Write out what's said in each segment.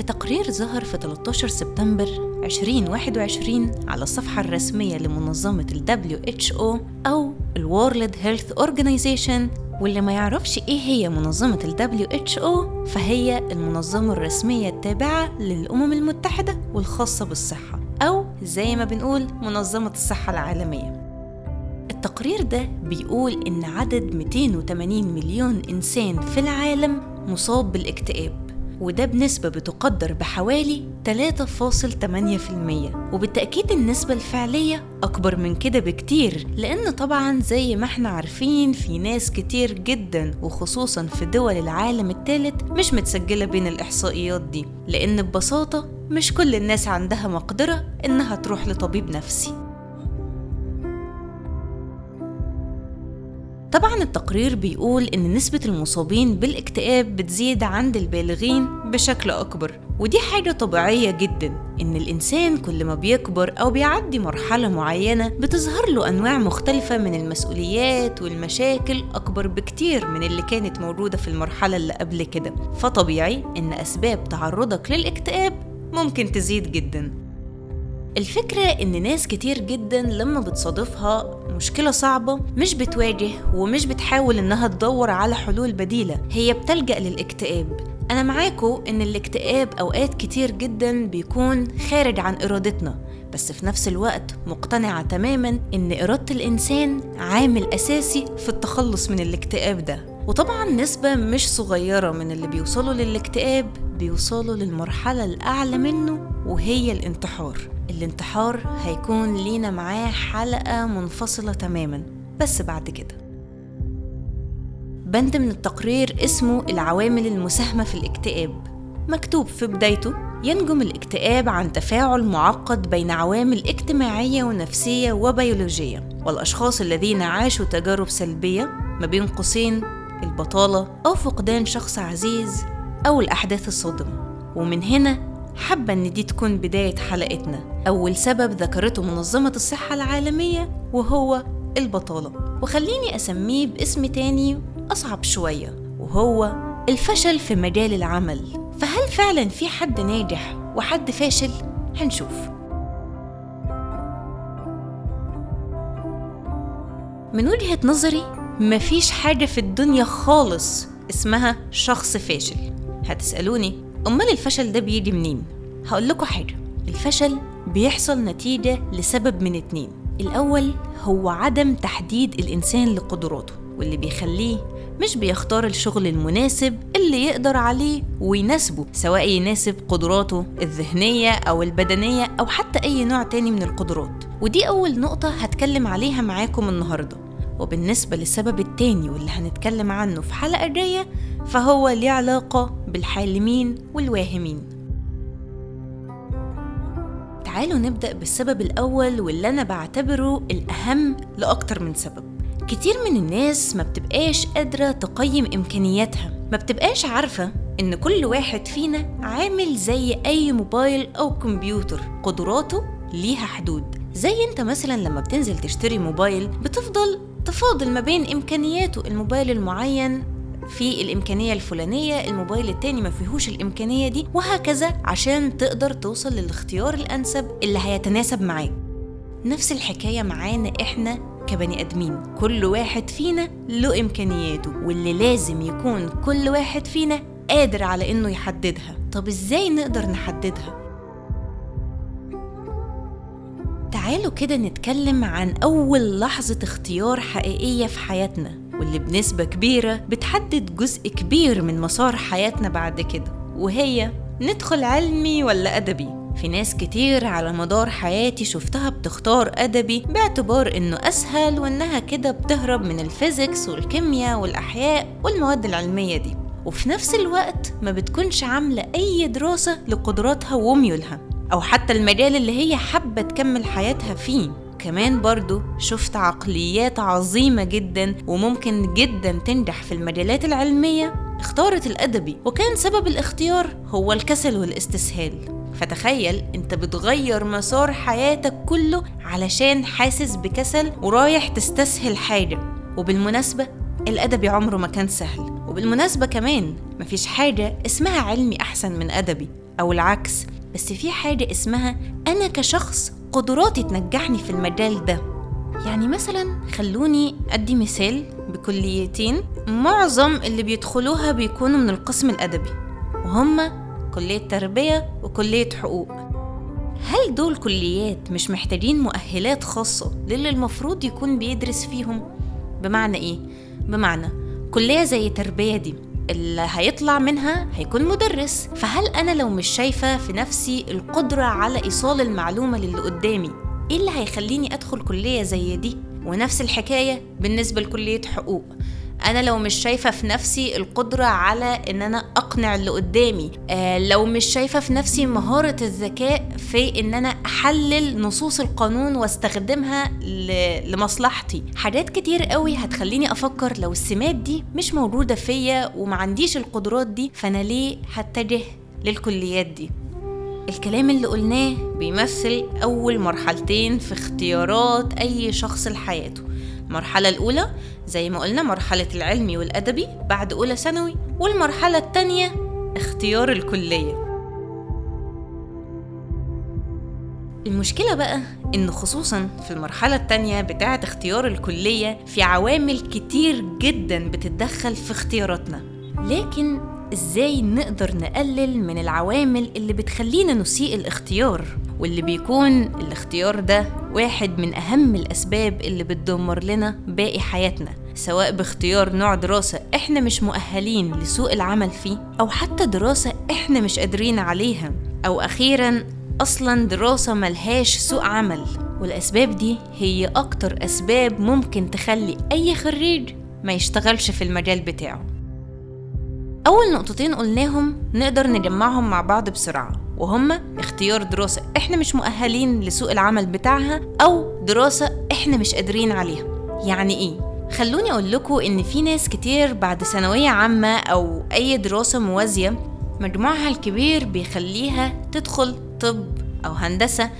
في تقرير ظهر في 13 سبتمبر 2021 على الصفحة الرسمية لمنظمة ال WHO أو ال World Health Organization واللي ما يعرفش إيه هي منظمة ال WHO فهي المنظمة الرسمية التابعة للأمم المتحدة والخاصة بالصحة أو زي ما بنقول منظمة الصحة العالمية. التقرير ده بيقول إن عدد 280 مليون إنسان في العالم مصاب بالاكتئاب. وده بنسبة بتقدر بحوالي 3.8% وبالتأكيد النسبة الفعلية أكبر من كده بكتير لأن طبعا زي ما إحنا عارفين في ناس كتير جدا وخصوصا في دول العالم الثالث مش متسجلة بين الإحصائيات دي. لأن ببساطة مش كل الناس عندها مقدرة إنها تروح لطبيب نفسي. طبعا التقرير بيقول إن نسبة المصابين بالاكتئاب بتزيد عند البالغين بشكل أكبر ودي حاجة طبيعية جدا إن الإنسان كل ما بيكبر أو بيعدي مرحلة معينة بتظهر له أنواع مختلفة من المسؤوليات والمشاكل أكبر بكتير من اللي كانت موجودة في المرحلة اللي قبل كده. فطبيعي إن أسباب تعرضك للاكتئاب ممكن تزيد جدا. الفكرة إن ناس كتير جدا لما بتصادفها مشكلة صعبة مش بتواجه ومش بتحاول إنها تدور على حلول بديلة هي بتلجأ للاكتئاب. أنا معاكو إن الاكتئاب أوقات كتير جدا بيكون خارج عن إرادتنا بس في نفس الوقت مقتنعة تماما إن إرادة الإنسان عامل أساسي في التخلص من الاكتئاب ده. وطبعا نسبة مش صغيرة من اللي بيوصلوا للاكتئاب بيوصلوا للمرحلة الأعلى منه وهي الانتحار. الانتحار هيكون لينا معاه حلقة منفصلة تماما. بس بعد كده. بند من التقرير اسمه العوامل المساهمة في الاكتئاب. مكتوب في بدايته ينجم الاكتئاب عن تفاعل معقد بين عوامل اجتماعية ونفسية وبيولوجية. والأشخاص الذين عاشوا تجارب سلبية ما بين قوسين البطالة أو فقدان شخص عزيز أو الأحداث الصادمة. ومن هنا حابة إن دي تكون بداية حلقتنا. أول سبب ذكرته منظمة الصحة العالمية وهو البطالة. وخليني أسميه باسم تاني أصعب شوية وهو الفشل في مجال العمل. فهل فعلا في حد ناجح وحد فاشل؟ هنشوف. من وجهة نظري مفيش حاجة في الدنيا خالص اسمها شخص فاشل. هتسألوني أمال الفشل ده بيجي منين؟ هقول لكم حاجة الفشل بيحصل نتيجة لسبب من اتنين. الأول هو عدم تحديد الإنسان لقدراته واللي بيخليه مش بيختار الشغل المناسب اللي يقدر عليه ويناسبه سواء يناسب قدراته الذهنية أو البدنية أو حتى أي نوع تاني من القدرات. ودي أول نقطة هتكلم عليها معاكم النهاردة. وبالنسبة للسبب التاني واللي هنتكلم عنه في حلقة جاية فهو ليه علاقة بالحالمين والواهمين. تعالوا نبدأ بالسبب الأول واللي أنا بعتبره الأهم لأكتر من سبب. كتير من الناس ما بتبقاش قادرة تقيم إمكانياتها. ما بتبقاش عارفة إن كل واحد فينا عامل زي أي موبايل أو كمبيوتر قدراته ليها حدود. زي أنت مثلا لما بتنزل تشتري موبايل بتفضل تفاضل ما بين إمكانياته الموبايل المعين في الإمكانية الفلانية الموبايل التاني ما فيهوش الإمكانية دي وهكذا عشان تقدر توصل للاختيار الأنسب اللي هيتناسب معاك. نفس الحكاية معانا إحنا كبني آدمين. كل واحد فينا له إمكانياته واللي لازم يكون كل واحد فينا قادر على إنه يحددها. طب إزاي نقدر نحددها؟ تعالوا كده نتكلم عن أول لحظة اختيار حقيقية في حياتنا. واللي بنسبة كبيرة بتحدد جزء كبير من مسار حياتنا بعد كده وهي ندخل علمي ولا أدبي؟ في ناس كتير على مدار حياتي شفتها بتختار أدبي باعتبار إنه أسهل وإنها كده بتهرب من الفيزيكس والكيمياء والأحياء والمواد العلمية دي. وفي نفس الوقت ما بتكونش عاملة أي دراسة لقدراتها وميولها أو حتى المجال اللي هي حابة تكمل حياتها فيه. كمان برضو شفت عقليات عظيمة جدا وممكن جدا تنجح في المجالات العلمية اختارت الأدبي. وكان سبب الاختيار هو الكسل والاستسهال. فتخيل أنت بتغير مسار حياتك كله علشان حاسس بكسل ورايح تستسهل حاجة. وبالمناسبة الأدبي عمره ما كان سهل. وبالمناسبة كمان مفيش حاجة اسمها علمي أحسن من أدبي أو العكس. بس في حاجة اسمها أنا كشخص قدراتي تنجحني في المجال ده يعني مثلا خلوني أدي مثال بكليتين معظم اللي بيدخلوها بيكونوا من القسم الأدبي وهما كلية تربية وكلية حقوق هل دول كليات مش محتاجين مؤهلات خاصة للي المفروض يكون بيدرس فيهم؟ بمعنى إيه؟ بمعنى كلية زي تربية دي اللي هيطلع منها هيكون مدرس فهل أنا لو مش شايفة في نفسي القدرة على إيصال المعلومة للي قدامي إيه اللي هيخليني أدخل كلية زي دي؟ ونفس الحكاية بالنسبة لكلية حقوق أنا لو مش شايفة في نفسي القدرة على إن أنا أقنع اللي قدامي آه لو مش شايفة في نفسي مهارة الذكاء في إن أنا أحلل نصوص القانون واستخدمها لمصلحتي. حاجات كتير قوي هتخليني أفكر لو السمات دي مش موجودة فيا وما عنديش القدرات دي فأنا ليه هتجه للكليات دي؟ الكلام اللي قلناه بيمثل أول مرحلتين في اختيارات أي شخص لحياته. المرحلة الأولى زي ما قلنا مرحلة العلمي والأدبي بعد أولى ثانوي والمرحلة التانية اختيار الكلية. المشكلة بقى إن خصوصا في المرحلة التانية بتاعة اختيار الكلية في عوامل كتير جدا بتتدخل في اختياراتنا. لكن إزاي نقدر نقلل من العوامل اللي بتخلينا نسيء الاختيار؟ واللي بيكون الاختيار ده واحد من أهم الأسباب اللي بتدمر لنا باقي حياتنا سواء باختيار نوع دراسة إحنا مش مؤهلين لسوق العمل فيه أو حتى دراسة إحنا مش قادرين عليها أو أخيرا أصلا دراسة ملهاش سوق عمل. والأسباب دي هي أكتر أسباب ممكن تخلي أي خريج ما يشتغلش في المجال بتاعه. أول نقطتين قلناهم نقدر نجمعهم مع بعض بسرعة. وهما اختيار دراسة إحنا مش مؤهلين لسوق العمل بتاعها أو دراسة إحنا مش قادرين عليها. يعني إيه؟ خلوني أقول لكم إن في ناس كتير بعد ثانوية عامة أو أي دراسة موازية مجموعها الكبير بيخليها تدخل طب أو هندسة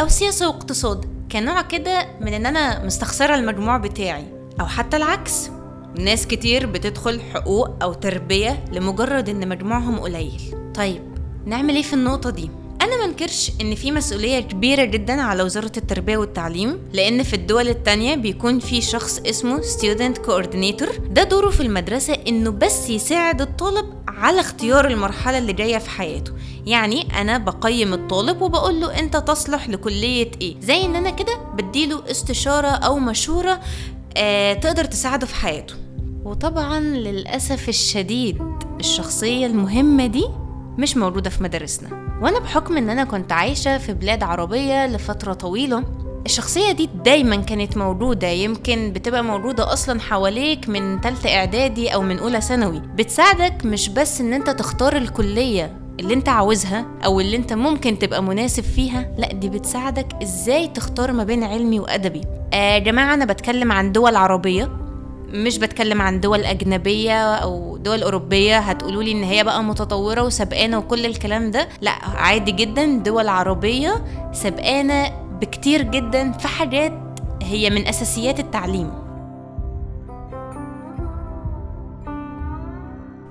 أو سياسة واقتصاد كنوع كده من إن أنا مستخسرة المجموع بتاعي. أو حتى العكس ناس كتير بتدخل حقوق أو تربية لمجرد إن مجموعهم قليل. طيب نعمل إيه في النقطة دي؟ أنا منكرش إن في مسؤولية كبيرة جدا على وزارة التربية والتعليم لأن في الدول التانية بيكون في شخص اسمه Student Coordinator. ده دوره في المدرسة إنه بس يساعد الطالب على اختيار المرحلة اللي جاية في حياته. يعني أنا بقيم الطالب وبقول له أنت تصلح لكلية إيه؟ زي إن أنا كده بديله استشارة أو مشورة آه تقدر تساعده في حياته. وطبعا للأسف الشديد الشخصية المهمة دي مش موجودة في مدارسنا. وأنا بحكم إن أنا كنت عايشة في بلاد عربية لفترة طويلة الشخصية دي دايما كانت موجودة. يمكن بتبقى موجودة أصلا حواليك من تالتة إعدادي أو من أولى ثانوي. بتساعدك مش بس إن أنت تختار الكلية اللي أنت عاوزها أو اللي أنت ممكن تبقى مناسب فيها لأ دي بتساعدك إزاي تختار ما بين علمي وأدبي. آه يا جماعة أنا بتكلم عن دول عربية. مش بتكلم عن دول أجنبية أو دول أوروبية هتقولوا لي إن هي بقى متطورة وسبقانة وكل الكلام ده؟ لأ عادي جدا دول عربية سبقانة بكتير جدا في حاجات هي من أساسيات التعليم.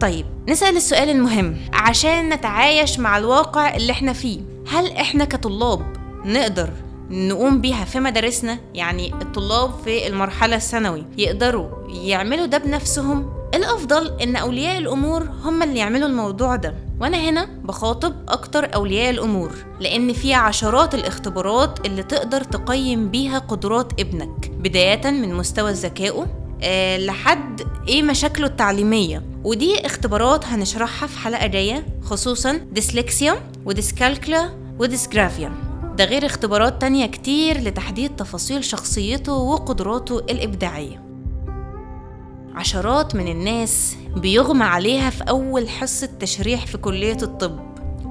طيب نسأل السؤال المهم. عشان نتعايش مع الواقع اللي إحنا فيه هل إحنا كطلاب نقدر نقوم بيها في مدارسنا يعني الطلاب في المرحلة الثانوي يقدروا يعملوا ده بنفسهم. الأفضل إن أولياء الأمور هم اللي يعملوا الموضوع ده. وأنا هنا بخاطب أكتر أولياء الأمور لأن في عشرات الاختبارات اللي تقدر تقيم بيها قدرات ابنك بداية من مستوى ذكائه أه لحد إيه مشاكله التعليمية. ودي اختبارات هنشرحها في حلقة جاية خصوصا ديسلكسيا و dyscalculia و dysgraphia. ده غير اختبارات تانية كتير لتحديد تفاصيل شخصيته وقدراته الإبداعية. عشرات من الناس بيغمى عليها في أول حصة تشريح في كلية الطب.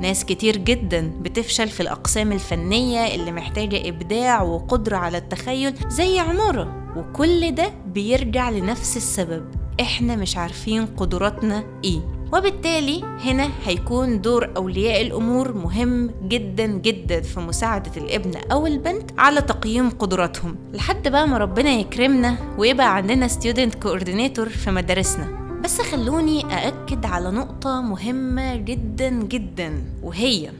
ناس كتير جدا بتفشل في الأقسام الفنية اللي محتاجة إبداع وقدرة على التخيل زي عمارة. وكل ده بيرجع لنفس السبب. إحنا مش عارفين قدراتنا إيه. وبالتالي هنا هيكون دور أولياء الأمور مهم جدا جدا في مساعدة الابن أو البنت على تقييم قدراتهم. لحد بقى ما ربنا يكرمنا ويبقى عندنا student coordinator في مدارسنا. بس خلوني أأكد على نقطة مهمة جدا جدا وهي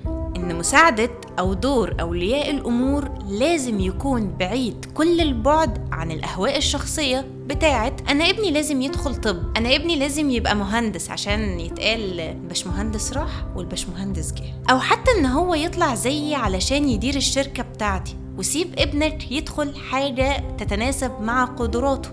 إن مساعدة أو دور أولياء الأمور لازم يكون بعيد كل البعد عن الأهواء الشخصية بتاعت أنا ابني لازم يدخل طب أنا ابني لازم يبقى مهندس عشان يتقال باش مهندس راح والباش مهندس جه أو حتى إن هو يطلع زيي علشان يدير الشركة بتاعتي وسيب ابنك يدخل حاجة تتناسب مع قدراته.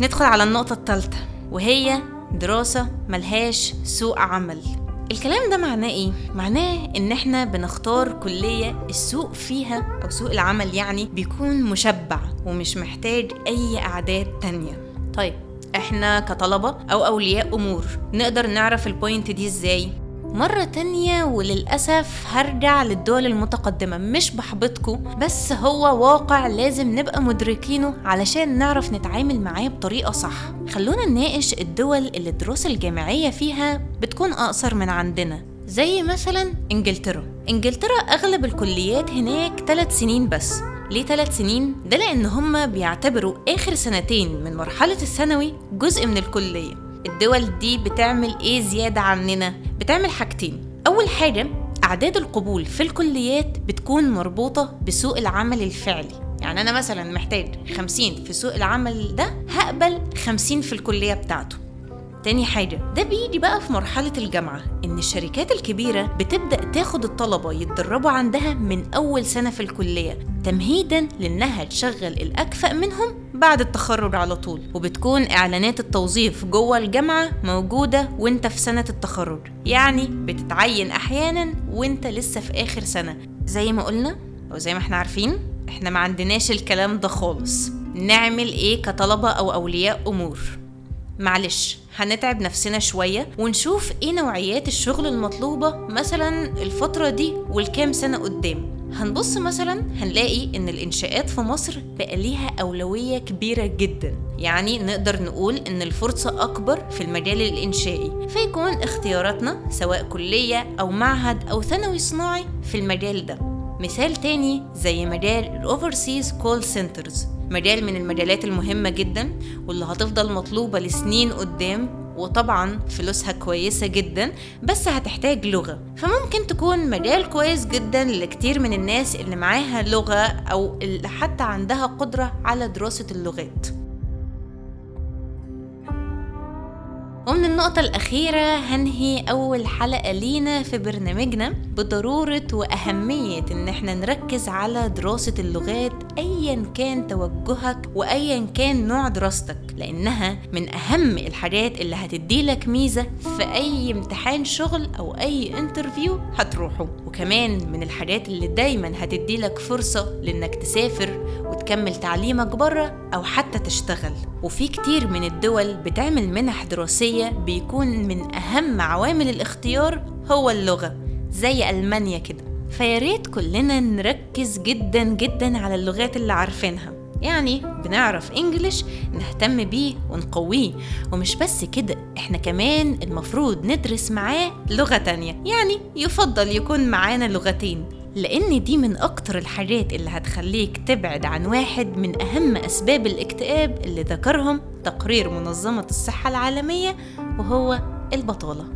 ندخل على النقطة الثالثة وهي دراسة ملهاش سوق عمل. الكلام ده معناه إيه؟ معناه إن إحنا بنختار كلية السوق فيها أو سوق العمل يعني بيكون مشبع ومش محتاج أي أعداد تانية طيب إحنا كطلبة أو أولياء أمور نقدر نعرف البوينت دي إزاي؟ مرة تانية وللأسف هرجع للدول المتقدمة. مش بحبطكم بس هو واقع لازم نبقى مدركينه علشان نعرف نتعامل معاه بطريقة صح. خلونا نناقش الدول اللي الدراسة الجامعية فيها بتكون أقصر من عندنا زي مثلا إنجلترا. إنجلترا أغلب الكليات هناك ثلاث سنين بس. ليه ثلاث سنين؟ ده لأن هما بيعتبروا آخر سنتين من مرحلة الثانوي جزء من الكلية. الدول دي بتعمل إيه زيادة عننا؟ بتعمل حاجتين. أول حاجة أعداد القبول في الكليات بتكون مربوطة بسوق العمل الفعلي. يعني أنا مثلا محتاج خمسين في سوق العمل ده هقبل خمسين في الكلية بتاعته. تاني حاجة ده بيجي بقى في مرحلة الجامعة إن الشركات الكبيرة بتبدأ تاخد الطلبة يتدربوا عندها من أول سنة في الكلية تمهيدا لأنها تشغل الأكفأ منهم بعد التخرج على طول. وبتكون إعلانات التوظيف جوه الجامعة موجودة وأنت في سنة التخرج. يعني بتتعين أحيانا وأنت لسه في آخر سنة. زي ما قلنا أو زي ما إحنا عارفين إحنا ما عندناش الكلام ده خالص. نعمل إيه كطلبة أو أولياء أمور؟ معلش هنتعب نفسنا شوية ونشوف إيه نوعيات الشغل المطلوبة مثلا الفترة دي والكام سنة قدام. هنبص مثلا هنلاقي إن الإنشاءات في مصر بقى ليها أولوية كبيرة جدا. يعني نقدر نقول إن الفرصة أكبر في المجال الإنشائي. فيكون اختياراتنا سواء كلية أو معهد أو ثانوي صناعي في المجال ده. مثال تاني زي مجال ال overseas call centers مجال من المجالات المهمة جدا واللي هتفضل مطلوبة لسنين قدام وطبعا فلوسها كويسة جدا بس هتحتاج لغة. فممكن تكون مجال كويس جدا لكتير من الناس اللي معاها لغة أو اللي حتى عندها قدرة على دراسة اللغات. النقطة الأخيرة هنهي أول حلقة لينا في برنامجنا بضرورة وأهمية إن إحنا نركز على دراسة اللغات أيا كان توجهك وأيا كان نوع دراستك لأنها من أهم الحاجات اللي هتديلك ميزة في أي امتحان شغل أو أي انترفيو هتروحه. وكمان من الحاجات اللي دايما هتديلك فرصة لإنك تسافر وتكمل تعليمك بره أو حتى تشتغل. وفي كتير من الدول بتعمل منح دراسية بيكون من أهم عوامل الاختيار هو اللغة زي ألمانيا كده. فياريت كلنا نركز جدا جدا على اللغات اللي عارفينها. يعني بنعرف إنجليش نهتم بيه ونقويه. ومش بس كده إحنا كمان المفروض ندرس معاه لغة تانية. يعني يفضل يكون معانا لغتين. لأن دي من أكتر الحاجات اللي هتخليك تبعد عن واحد من أهم أسباب الاكتئاب اللي ذكرهم تقرير منظمة الصحة العالمية وهو البطالة.